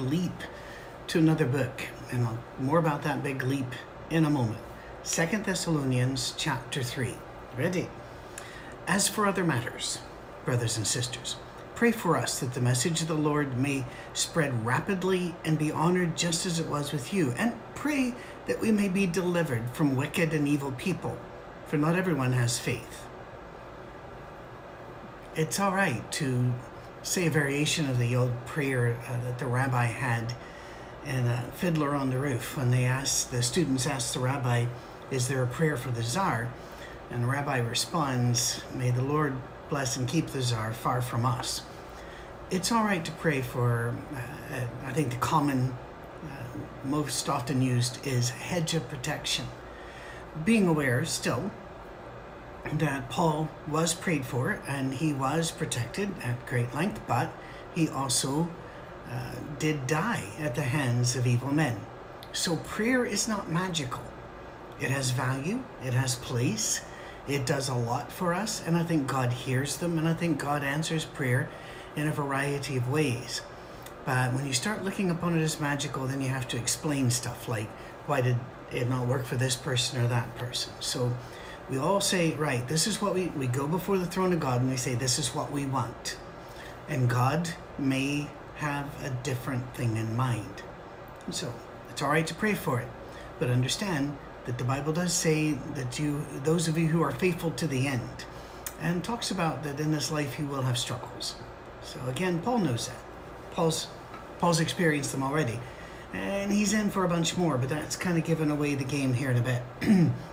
leap to another book, and I'll, more about that big leap in a moment. Second Thessalonians chapter 3. Ready? As for other matters, brothers and sisters, pray for us that the message of the Lord may spread rapidly and be honored just as it was with you, and pray that we may be delivered from wicked and evil people, for not everyone has faith. It's all right to say a variation of the old prayer uh, that the rabbi had in a Fiddler on the Roof when they asked the students asked the rabbi, "Is there a prayer for the czar?" And the rabbi responds, "May the Lord bless and keep the czar far from us." It's all right to pray for. Uh, uh I think the common, uh, most often used is hedge of protection. Being aware still that Paul was prayed for and he was protected at great length, but he also uh, did die at the hands of evil men. So prayer is not magical. It has value, it has place, it does a lot for us, and I think God hears them, and I think God answers prayer in a variety of ways. But when you start looking upon it as magical, then you have to explain stuff like, why did it not work for this person or that person? So we all say, right, this is what we, we go before the throne of God and we say, this is what we want. And God may have a different thing in mind. So it's all right to pray for it, but understand that the Bible does say that you, those of you who are faithful to the end, and talks about that in this life you will have struggles. So again, Paul knows that. Paul's Paul's experienced them already, and he's in for a bunch more. But that's kind of giving away the game here in a bit.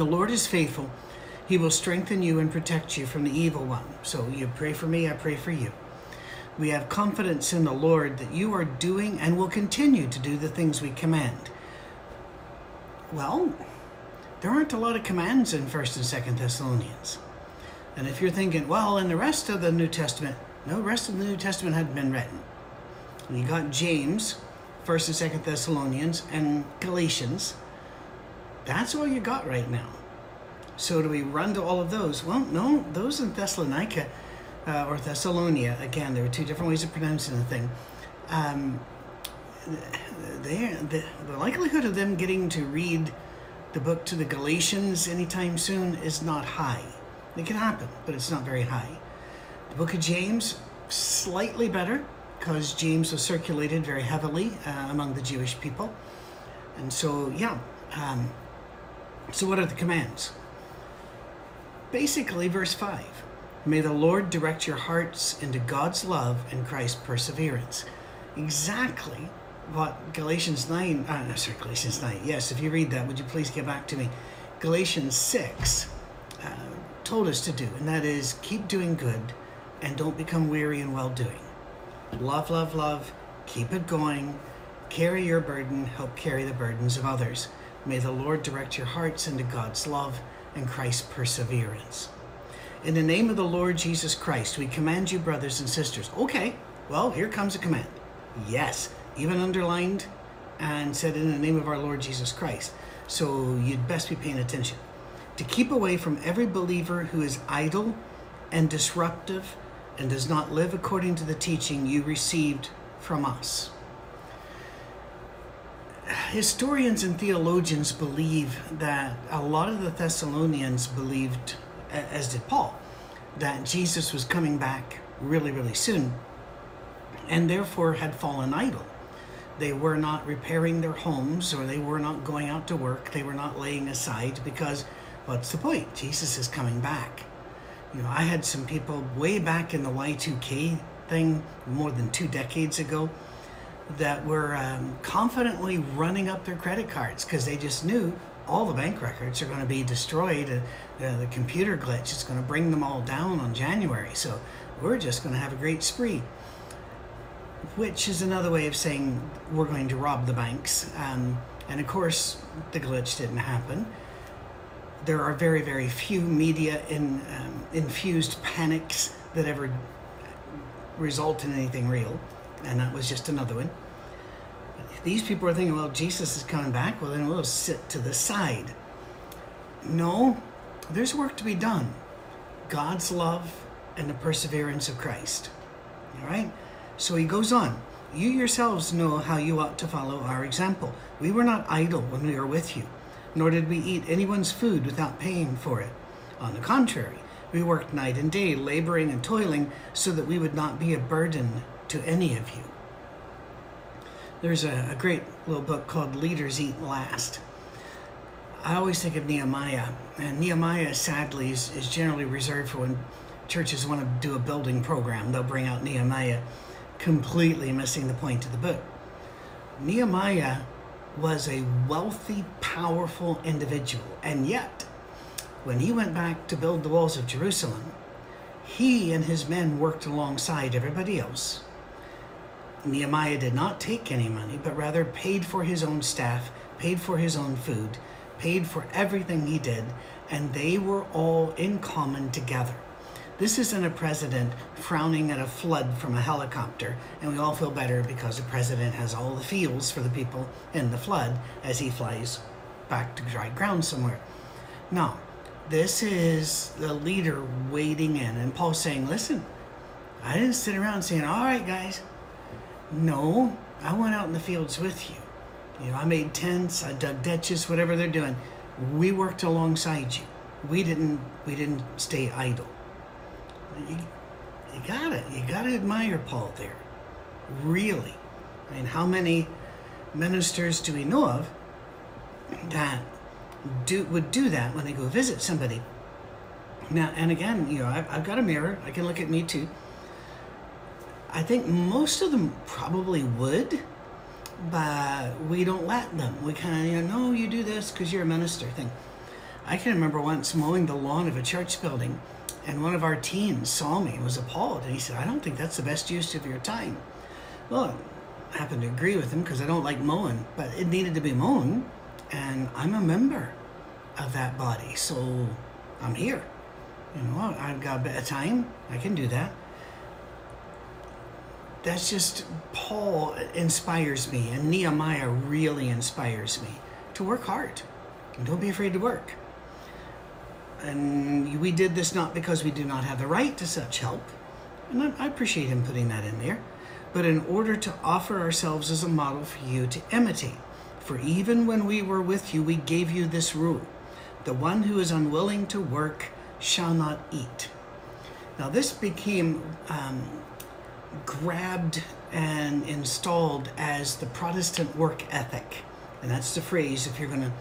The Lord is faithful. He will strengthen you and protect you from the evil one. So you pray for me, I pray for you. We have confidence in the Lord that you are doing and will continue to do the things we command. Well, there aren't a lot of commands in 1st and 2nd Thessalonians. And if you're thinking, well, in the rest of the New Testament, no, rest of the New Testament hadn't been written. You got James, 1st and 2nd Thessalonians, and Galatians. That's all you got right now. So do we run to all of those? Well, no, those in Thessalonica uh, or Thessalonia, again, there are two different ways of pronouncing the thing. Um, the, the likelihood of them getting to read the book to the Galatians anytime soon is not high. It can happen, but it's not very high. The book of James, slightly better, because James was circulated very heavily uh, among the Jewish people. And so, yeah, um, so, what are the commands? Basically, verse 5 May the Lord direct your hearts into God's love and Christ's perseverance. Exactly what Galatians 9, uh, no, sorry, Galatians 9, yes, if you read that, would you please get back to me? Galatians 6 uh, told us to do, and that is keep doing good and don't become weary in well doing. Love, love, love, keep it going, carry your burden, help carry the burdens of others. May the Lord direct your hearts into God's love and Christ's perseverance. In the name of the Lord Jesus Christ, we command you, brothers and sisters. Okay, well, here comes a command. Yes, even underlined and said in the name of our Lord Jesus Christ. So you'd best be paying attention. To keep away from every believer who is idle and disruptive and does not live according to the teaching you received from us historians and theologians believe that a lot of the Thessalonians believed, as did Paul, that Jesus was coming back really, really soon, and therefore had fallen idle. They were not repairing their homes or they were not going out to work. They were not laying aside because what's the point? Jesus is coming back. You know, I had some people way back in the Y2K thing more than two decades ago that were um, confidently running up their credit cards because they just knew all the bank records are going to be destroyed. Uh, the computer glitch is going to bring them all down on January. So we're just going to have a great spree. Which is another way of saying we're going to rob the banks. Um, and of course, the glitch didn't happen. There are very, very few media in, um, infused panics that ever result in anything real and that was just another one. These people are thinking, well, Jesus is coming back, well, then we'll sit to the side. No, there's work to be done. God's love and the perseverance of Christ. All right? So he goes on. You yourselves know how you ought to follow our example. We were not idle when we were with you, nor did we eat anyone's food without paying for it. On the contrary, we worked night and day, laboring and toiling, so that we would not be a burden to any of you. There's a, a great little book called Leaders Eat Last. I always think of Nehemiah, and Nehemiah, sadly, is, is generally reserved for when churches want to do a building program. They'll bring out Nehemiah, completely missing the point of the book. Nehemiah was a wealthy, powerful individual, and yet when he went back to build the walls of Jerusalem, he and his men worked alongside everybody else. Nehemiah did not take any money, but rather paid for his own staff, paid for his own food, paid for everything he did, and they were all in common together. This isn't a president frowning at a flood from a helicopter, and we all feel better because the president has all the feels for the people in the flood as he flies back to dry ground somewhere. No, this is the leader wading in, and Paul saying, Listen, I didn't sit around saying, All right, guys. No, I went out in the fields with you. You know, I made tents, I dug ditches, whatever they're doing. We worked alongside you. We didn't we didn't stay idle. You, you got it. You got to admire Paul there. Really. I mean, how many ministers do we know of that do would do that when they go visit somebody. Now, and again, you know, I've, I've got a mirror. I can look at me too. I think most of them probably would, but we don't let them. We kind of, you know, no, you do this because you're a minister thing. I can remember once mowing the lawn of a church building, and one of our teens saw me and was appalled. And he said, I don't think that's the best use of your time. Well, I happen to agree with him because I don't like mowing, but it needed to be mown and I'm a member of that body, so I'm here. You know, I've got a bit of time. I can do that. That's just Paul inspires me, and Nehemiah really inspires me to work hard and don't be afraid to work. And we did this not because we do not have the right to such help, and I appreciate him putting that in there, but in order to offer ourselves as a model for you to imitate. For even when we were with you, we gave you this rule the one who is unwilling to work shall not eat. Now, this became um, grabbed and installed as the Protestant work ethic. And that's the phrase if you're going to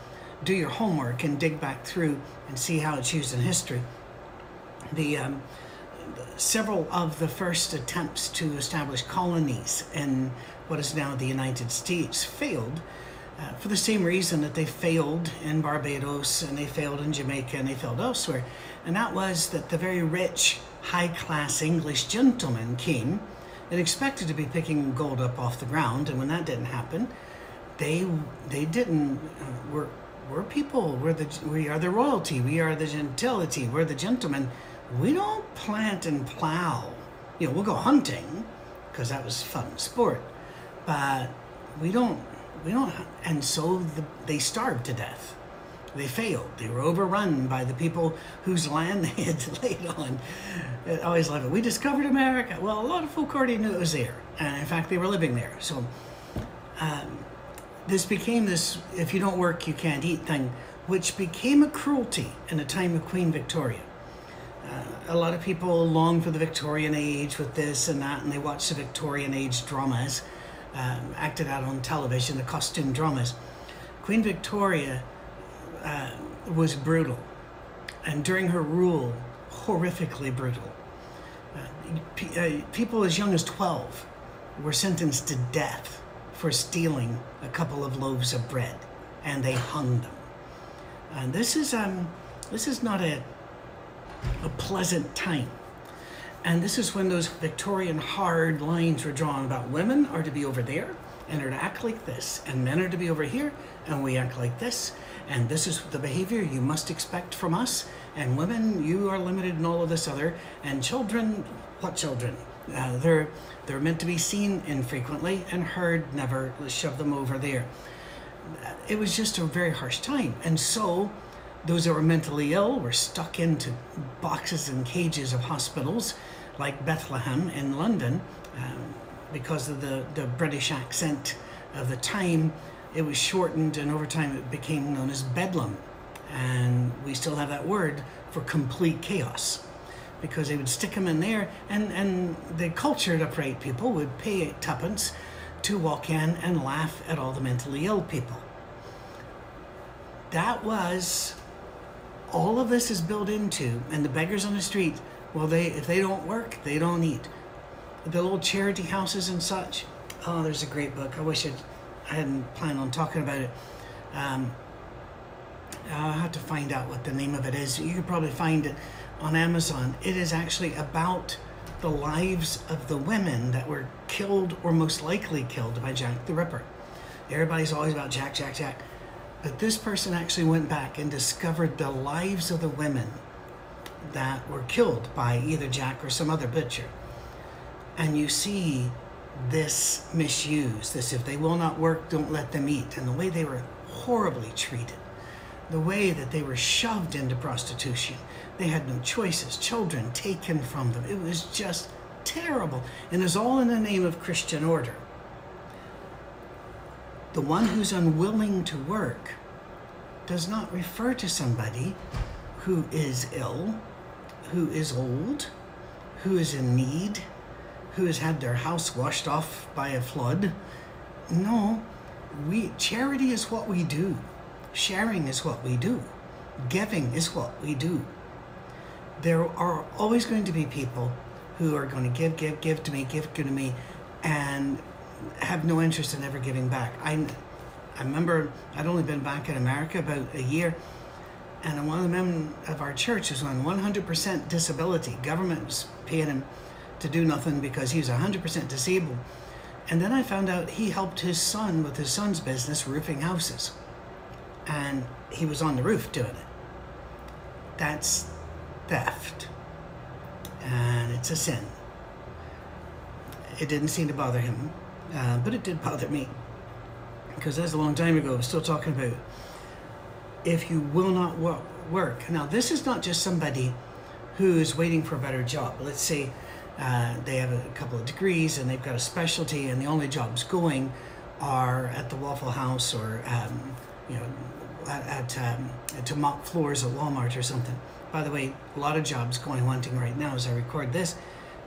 do your homework and dig back through and see how it's used in history. The um, several of the first attempts to establish colonies in what is now the United States failed uh, for the same reason that they failed in Barbados and they failed in Jamaica and they failed elsewhere. And that was that the very rich, high class English gentlemen came and expected to be picking gold up off the ground. And when that didn't happen, they they didn't. Uh, we're, we're people. We're the we are the royalty. We are the gentility. We're the gentlemen. We don't plant and plow. You know, we'll go hunting because that was fun sport, but we don't we don't, and so the, they starved to death. They failed. They were overrun by the people whose land they had laid on. I always love it. We discovered America. Well, a lot of folk already knew it was there, and in fact, they were living there. So um, this became this: if you don't work, you can't eat thing, which became a cruelty in the time of Queen Victoria. Uh, a lot of people long for the Victorian age with this and that, and they watch the Victorian age dramas um, acted out on television, the costume dramas. Queen Victoria uh, was brutal, and during her rule, horrifically brutal. Uh, uh, people as young as 12 were sentenced to death for stealing a couple of loaves of bread, and they hung them. And this is um, this is not a a pleasant time. And this is when those Victorian hard lines were drawn about women are to be over there and are to act like this, and men are to be over here and we act like this. And this is the behavior you must expect from us. And women, you are limited in all of this other. And children, what children? Uh, they're they're meant to be seen infrequently and heard never. Let's shove them over there. It was just a very harsh time, and so those that were mentally ill were stuck into boxes and cages of hospitals like Bethlehem in London. Um, because of the, the British accent of the time, it was shortened and over time it became known as Bedlam. And we still have that word for complete chaos because they would stick them in there and, and the cultured upright people would pay tuppence to walk in and laugh at all the mentally ill people. That was all of this is built into and the beggars on the street well they if they don't work they don't eat the little charity houses and such oh there's a great book i wish I'd, i hadn't planned on talking about it. Um, i'll have to find out what the name of it is. You could probably find it on amazon. It is actually about the lives of the women that were killed or most likely killed by jack the ripper. Everybody's always about jack jack jack. But this person actually went back and discovered the lives of the women that were killed by either Jack or some other butcher. And you see this misuse, this if they will not work, don't let them eat, and the way they were horribly treated, the way that they were shoved into prostitution. They had no choices, children taken from them. It was just terrible. And was all in the name of Christian order. The one who's unwilling to work does not refer to somebody who is ill, who is old, who is in need, who has had their house washed off by a flood. No, we charity is what we do. Sharing is what we do. Giving is what we do. There are always going to be people who are going to give, give, give to me, give give to me, and have no interest in ever giving back. I, I remember I'd only been back in America about a year, and one of the men of our church was on 100% disability. Government was paying him to do nothing because he's 100% disabled. And then I found out he helped his son with his son's business, roofing houses. And he was on the roof doing it. That's theft. And it's a sin. It didn't seem to bother him, uh, but it did bother me. Because that's a long time ago, I'm still talking about if you will not work. Now, this is not just somebody who is waiting for a better job. Let's say uh, they have a couple of degrees and they've got a specialty, and the only jobs going are at the Waffle House or um, you know at, at um, to mop floors at Walmart or something. By the way, a lot of jobs going hunting right now as I record this,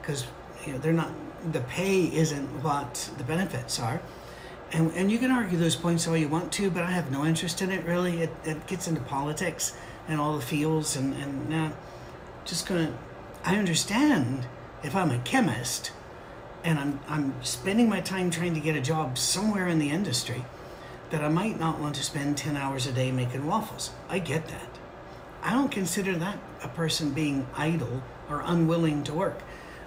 because you know they're not the pay isn't what the benefits are. And, and you can argue those points all you want to, but I have no interest in it really. It, it gets into politics and all the feels, and, and now just gonna. I understand if I'm a chemist and I'm, I'm spending my time trying to get a job somewhere in the industry that I might not want to spend 10 hours a day making waffles. I get that. I don't consider that a person being idle or unwilling to work.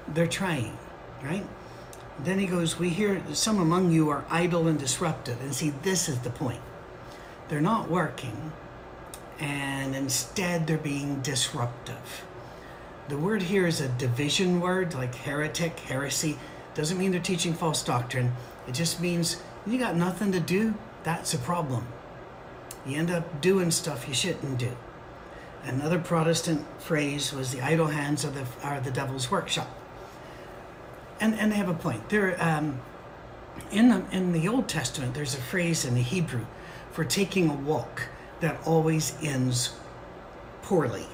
They're trying, right? Then he goes, We hear some among you are idle and disruptive. And see, this is the point. They're not working, and instead they're being disruptive. The word here is a division word, like heretic, heresy. Doesn't mean they're teaching false doctrine. It just means you got nothing to do. That's a problem. You end up doing stuff you shouldn't do. Another Protestant phrase was the idle hands are the, are the devil's workshop and and they have a point. There, um, in the in the Old Testament, there's a phrase in the Hebrew for taking a walk that always ends poorly.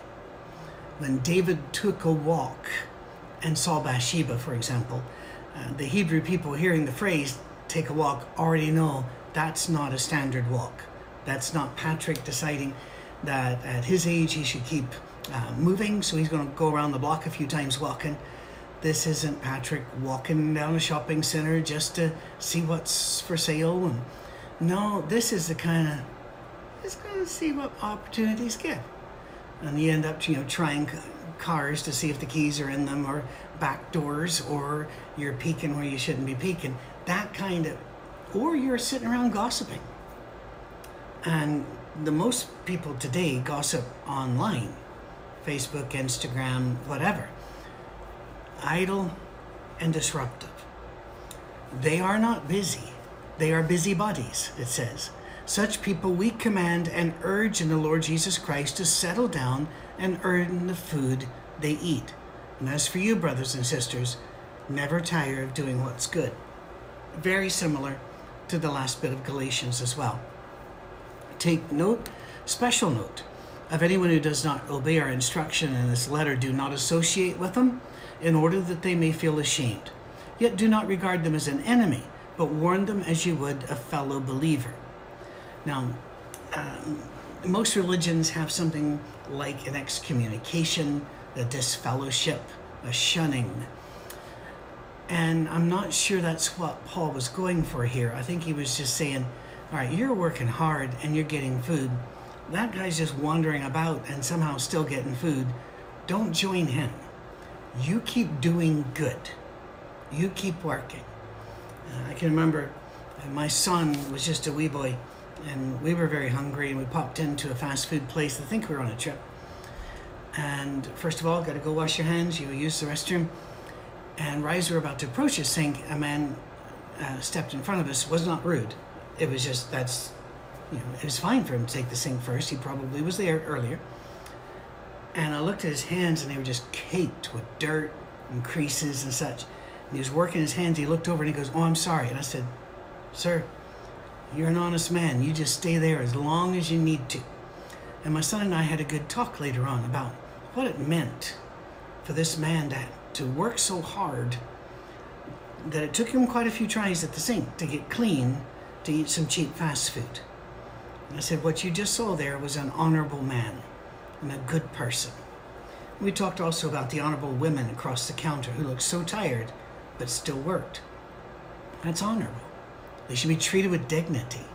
When David took a walk and saw Bathsheba, for example, uh, the Hebrew people hearing the phrase "take a walk" already know that's not a standard walk. That's not Patrick deciding that at his age he should keep uh, moving, so he's going to go around the block a few times walking this isn't Patrick walking down a shopping center just to see what's for sale. And no, this is the kind of just going to see what opportunities give. And you end up, you know, trying cars to see if the keys are in them, or back doors, or you're peeking where you shouldn't be peeking. That kind of, or you're sitting around gossiping. And the most people today gossip online, Facebook, Instagram, whatever idle, and disruptive. They are not busy, they are busybodies, it says. Such people we command and urge in the Lord Jesus Christ to settle down and earn the food they eat. And as for you, brothers and sisters, never tire of doing what's good. very similar to the last bit of Galatians as well. Take note, special note, of anyone who does not obey our instruction in this letter. Do not associate with them in order that they may feel ashamed. Yet do not regard them as an enemy, but warn them as you would a fellow believer. Now, um, most religions have something like an excommunication, a disfellowship, a shunning. And I'm not sure that's what Paul was going for here. I think he was just saying, all right, you're working hard and you're getting food. That guy's just wandering about and somehow still getting food. Don't join him. You keep doing good. You keep working. Uh, I can remember my son was just a wee boy and we were very hungry and we popped into a fast food place. I think we were on a trip. And first of all, got to go wash your hands. You use the restroom. And right as we were about to approach the sink, a man uh, stepped in front of us. was not rude. It was just that's, you know, it was fine for him to take the sink first. He probably was there earlier. And I looked at his hands, and they were just caked with dirt and creases and such. And he was working his hands. He looked over and he goes, "Oh, I'm sorry." And I said, "Sir, you're an honest man. You just stay there as long as you need to." And my son and I had a good talk later on about what it meant for this man to, to work so hard that it took him quite a few tries at the sink to get clean to eat some cheap fast food. And I said, What you just saw there was an honorable man and a good person. We talked also about the honorable women across the counter who looked so tired but still worked. That's honorable. They should be treated with dignity.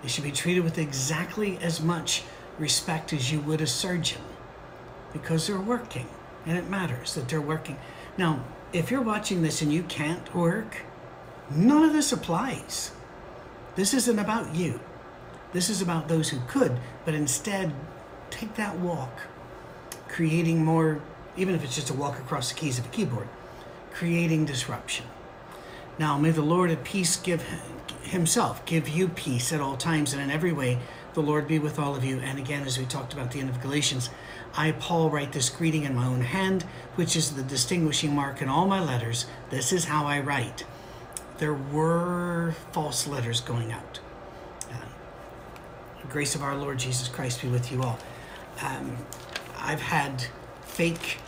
They should be treated with exactly as much respect as you would a surgeon because they're working and it matters that they're working. Now, if you're watching this and you can't work, none of this applies. This isn't about you. This is about those who could, but instead take that walk, creating more, even if it's just a walk across the keys of a keyboard, creating disruption. Now, may the Lord of peace give himself give you peace at all times and in every way the Lord be with all of you. And again, as we talked about the end of Galatians, I, Paul, write this greeting in my own hand, which is the distinguishing mark in all my letters. This is how I write. There were false letters going out. Uh, the grace of our Lord Jesus Christ be with you all. Um, I've had fake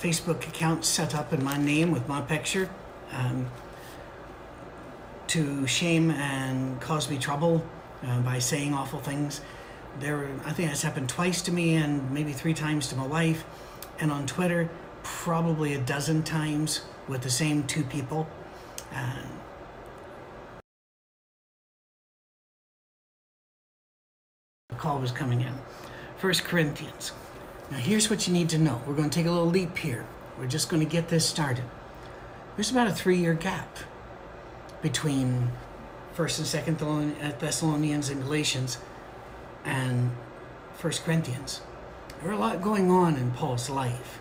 Facebook accounts set up in my name with my picture um, to shame and cause me trouble uh, by saying awful things. There, I think that's happened twice to me and maybe three times to my wife, and on Twitter, probably a dozen times with the same two people. Uh, call was coming in. First Corinthians. Now, here's what you need to know. We're going to take a little leap here. We're just going to get this started. There's about a three year gap between First and Second uh, Thessalonians and Galatians, and First Corinthians. There were a lot going on in Paul's life.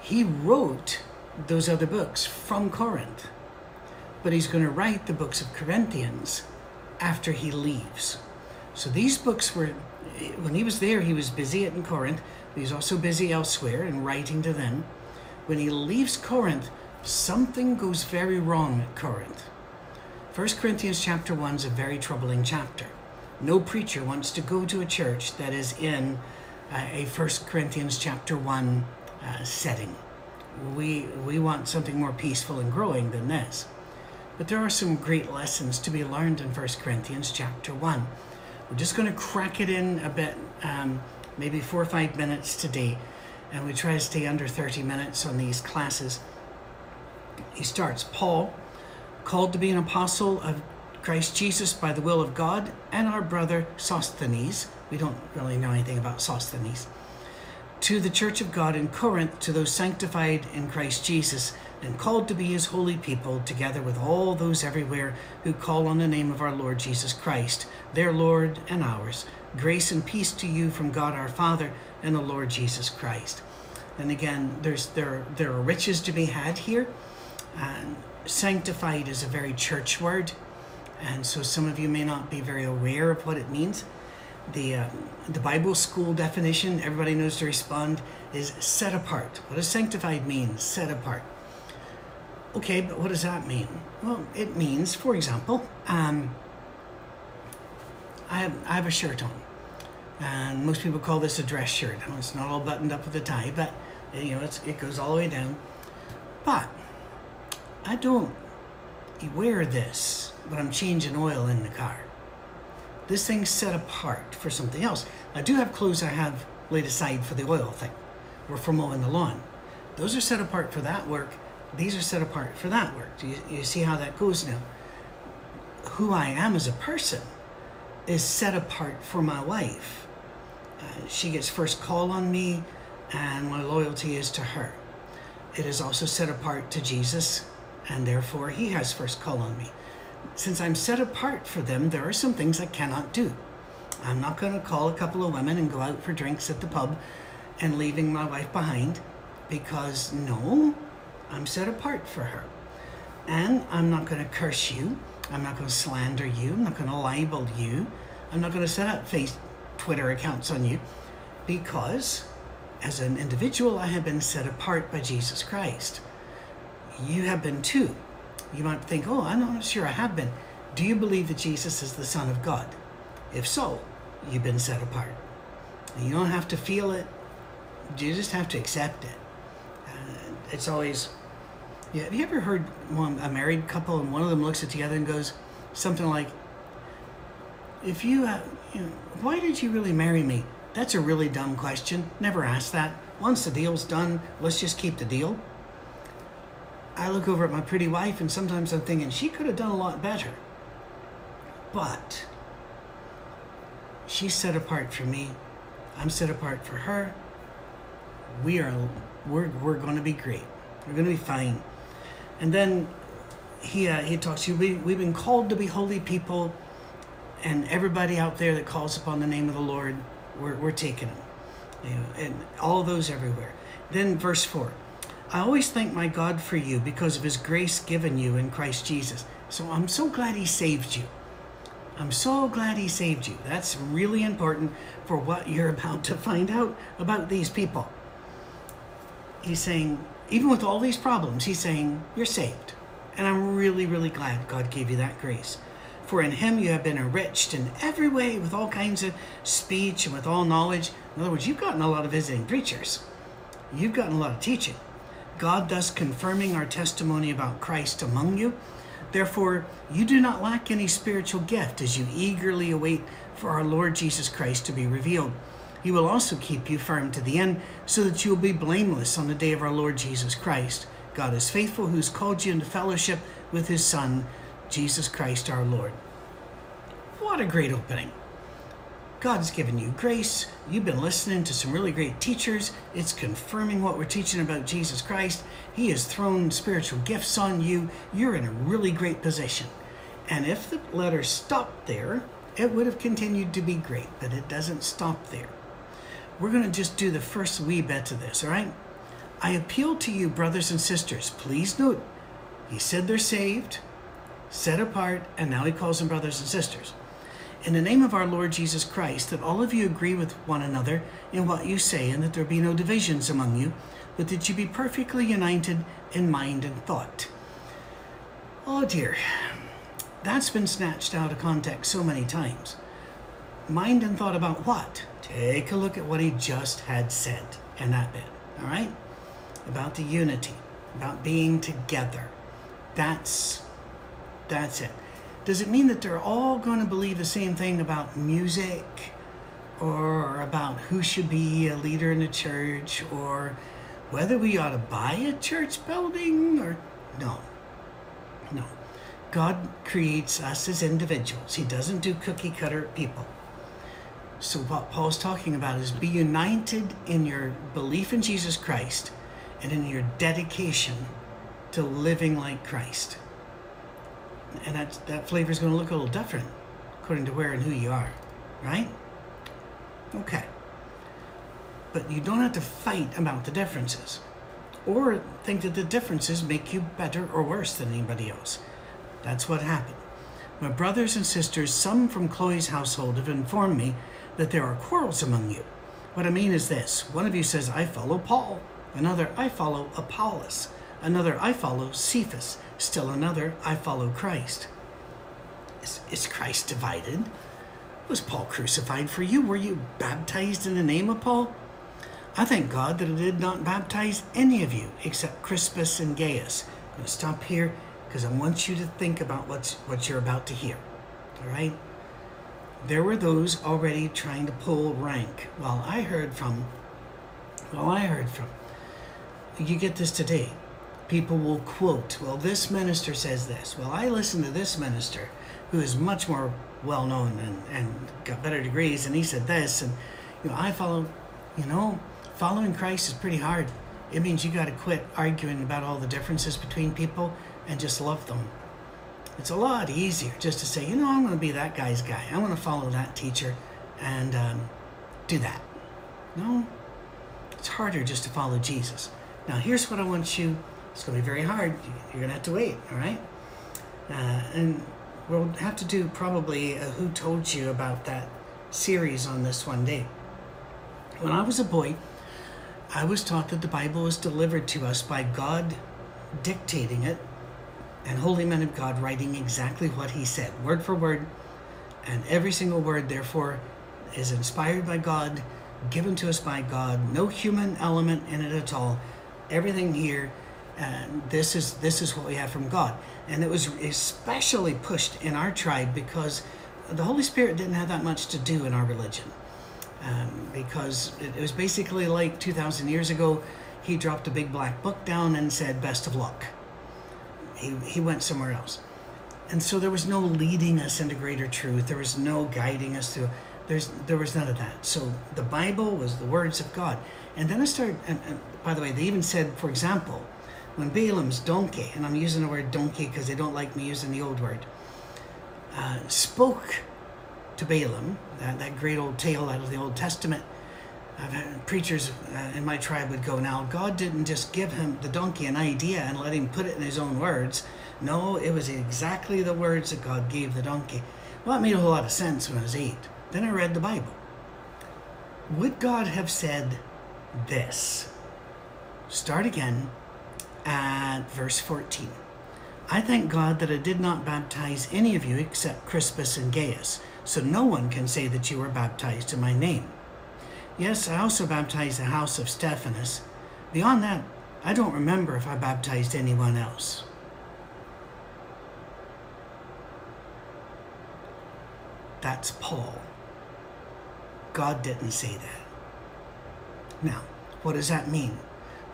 He wrote those other books from Corinth, but he's going to write the books of Corinthians after he leaves. So these books were, when he was there, he was busy in Corinth, but he's also busy elsewhere and writing to them. When he leaves Corinth, something goes very wrong at Corinth. 1 Corinthians chapter 1 is a very troubling chapter. No preacher wants to go to a church that is in uh, a 1 Corinthians chapter 1 uh, setting. We, we want something more peaceful and growing than this. But there are some great lessons to be learned in 1 Corinthians chapter 1. We're just going to crack it in a bit, um, maybe four or five minutes today, and we try to stay under 30 minutes on these classes. He starts Paul, called to be an apostle of Christ Jesus by the will of God, and our brother Sosthenes. We don't really know anything about Sosthenes. To the church of God in Corinth, to those sanctified in Christ Jesus, and called to be his holy people, together with all those everywhere who call on the name of our Lord Jesus Christ, their Lord and ours. Grace and peace to you from God our Father and the Lord Jesus Christ. And again, there's there there are riches to be had here. And sanctified is a very church word, and so some of you may not be very aware of what it means. The, uh, the Bible school definition, everybody knows to respond, is set apart. What does sanctified mean? Set apart. Okay, but what does that mean? Well, it means, for example, um, I, have, I have a shirt on. And most people call this a dress shirt. It's not all buttoned up with a tie, but you know, it goes all the way down. But I don't wear this when I'm changing oil in the car. This thing's set apart for something else. I do have clothes I have laid aside for the oil thing or for mowing the lawn. Those are set apart for that work. These are set apart for that work. Do you, you see how that goes now? Who I am as a person is set apart for my wife. Uh, she gets first call on me, and my loyalty is to her. It is also set apart to Jesus, and therefore he has first call on me. Since I'm set apart for them, there are some things I cannot do. I'm not going to call a couple of women and go out for drinks at the pub and leaving my wife behind because no, I'm set apart for her. And I'm not going to curse you. I'm not going to slander you. I'm not going to libel you. I'm not going to set up face Twitter accounts on you because as an individual, I have been set apart by Jesus Christ. You have been too. You might think, oh, I'm not sure I have been. Do you believe that Jesus is the Son of God? If so, you've been set apart. You don't have to feel it, you just have to accept it. Uh, it's always, yeah, have you ever heard one, a married couple and one of them looks at the other and goes something like, if you, uh, you know, why did you really marry me? That's a really dumb question. Never ask that. Once the deal's done, let's just keep the deal. I look over at my pretty wife and sometimes I'm thinking she could have done a lot better. But she's set apart for me. I'm set apart for her. We are we're we're going to be great. We're going to be fine. And then he uh, he talks to you. We we've been called to be holy people, and everybody out there that calls upon the name of the Lord, we're we're taking them. You know, and all those everywhere. Then verse four. I always thank my God for you because of his grace given you in Christ Jesus. So I'm so glad he saved you. I'm so glad he saved you. That's really important for what you're about to find out about these people. He's saying, even with all these problems, he's saying, You're saved. And I'm really, really glad God gave you that grace. For in him you have been enriched in every way with all kinds of speech and with all knowledge. In other words, you've gotten a lot of visiting preachers, you've gotten a lot of teaching. God thus confirming our testimony about Christ among you. Therefore, you do not lack any spiritual gift as you eagerly await for our Lord Jesus Christ to be revealed. He will also keep you firm to the end, so that you will be blameless on the day of our Lord Jesus Christ. God is faithful, who has called you into fellowship with his Son, Jesus Christ our Lord. What a great opening! God's given you grace. You've been listening to some really great teachers. It's confirming what we're teaching about Jesus Christ. He has thrown spiritual gifts on you. You're in a really great position. And if the letter stopped there, it would have continued to be great, but it doesn't stop there. We're going to just do the first wee bit of this, all right? I appeal to you, brothers and sisters. Please note, he said they're saved, set apart, and now he calls them brothers and sisters in the name of our Lord Jesus Christ, that all of you agree with one another in what you say, and that there be no divisions among you, but that you be perfectly united in mind and thought. Oh dear, that's been snatched out of context so many times. Mind and thought about what? Take a look at what he just had said in that bit, all right? About the unity, about being together. That's that's it does it mean that they're all going to believe the same thing about music? Or about who should be a leader in the church? Or whether we ought to buy a church building? Or no. No. God creates us as individuals. He doesn't do cookie cutter people. So what paul's talking about is be united in your belief in jesus christ and in your dedication to living like christ and that that flavor is going to look a little different according to where and who you are, right? Okay. But you don't have to fight about the differences or think that the differences make you better or worse than anybody else. That's what happened. My brothers and sisters, some from Chloe's household, have informed me that there are quarrels among you. What I mean is this one of you says, I follow Paul, another, I follow Apollos, Another, I follow Cephas. Still another, I follow Christ. Is, is Christ divided? Was Paul crucified for you? Were you baptized in the name of Paul? I thank God that I did not baptize any of you except Crispus and Gaius. I'm going to stop here because I want you to think about what's, what you're about to hear. All right? There were those already trying to pull rank. Well, I heard from, well, I heard from, you get this today. People will quote, well, this minister says this. Well, I listen to this minister who is much more well known and, and got better degrees, and he said this. And, you know, I follow, you know, following Christ is pretty hard. It means you got to quit arguing about all the differences between people and just love them. It's a lot easier just to say, you know, I'm going to be that guy's guy. I'm going to follow that teacher and um, do that. No, it's harder just to follow Jesus. Now, here's what I want you. It's going to be very hard. You're going to have to wait, all right? Uh, and we'll have to do probably Who Told You about that series on this one day. When I was a boy, I was taught that the Bible was delivered to us by God dictating it and holy men of God writing exactly what he said, word for word. And every single word, therefore, is inspired by God, given to us by God, no human element in it at all. Everything here, uh, this is this is what we have from God. And it was especially pushed in our tribe because the Holy Spirit didn't have that much to do in our religion. Um, because it, it was basically like 2,000 years ago, he dropped a big black book down and said, best of luck. He, he went somewhere else. And so there was no leading us into greater truth. There was no guiding us through. There's, there was none of that. So the Bible was the words of God. And then I started, and, and by the way, they even said, for example, when Balaam's donkey, and I'm using the word donkey because they don't like me using the old word, uh, spoke to Balaam, that, that great old tale out of the Old Testament. I've preachers uh, in my tribe would go, now, God didn't just give him the donkey an idea and let him put it in his own words. No, it was exactly the words that God gave the donkey. Well, it made a whole lot of sense when I was eight. Then I read the Bible. Would God have said this? Start again at verse 14. I thank God that I did not baptize any of you except Crispus and Gaius, so no one can say that you were baptized in my name. Yes, I also baptized the house of Stephanas. Beyond that, I don't remember if I baptized anyone else. That's Paul. God didn't say that. Now, what does that mean?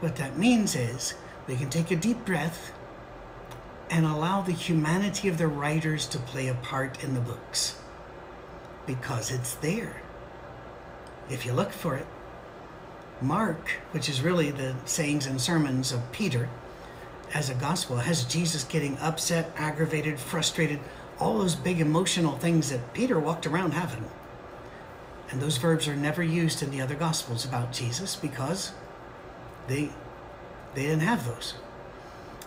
What that means is we can take a deep breath and allow the humanity of the writers to play a part in the books because it's there. If you look for it, Mark, which is really the sayings and sermons of Peter as a gospel, has Jesus getting upset, aggravated, frustrated, all those big emotional things that Peter walked around having. And those verbs are never used in the other gospels about Jesus because they they didn't have those.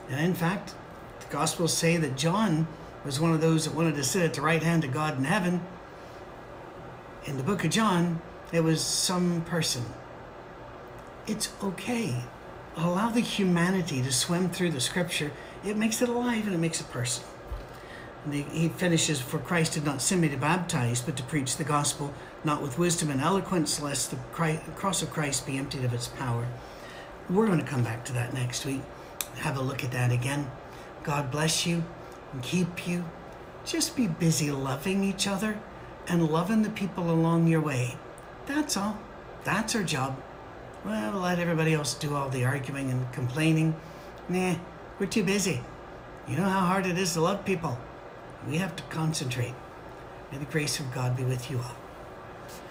And in fact, the gospels say that John was one of those that wanted to sit at the right hand of God in heaven. In the book of John, it was some person. It's okay. Allow the humanity to swim through the scripture. It makes it alive and it makes it personal. And he finishes, For Christ did not send me to baptize, but to preach the gospel, not with wisdom and eloquence, lest the cross of Christ be emptied of its power. We're going to come back to that next week. Have a look at that again. God bless you and keep you. Just be busy loving each other and loving the people along your way. That's all. That's our job. Well, let everybody else do all the arguing and complaining. Nah, we're too busy. You know how hard it is to love people. We have to concentrate. May the grace of God be with you all.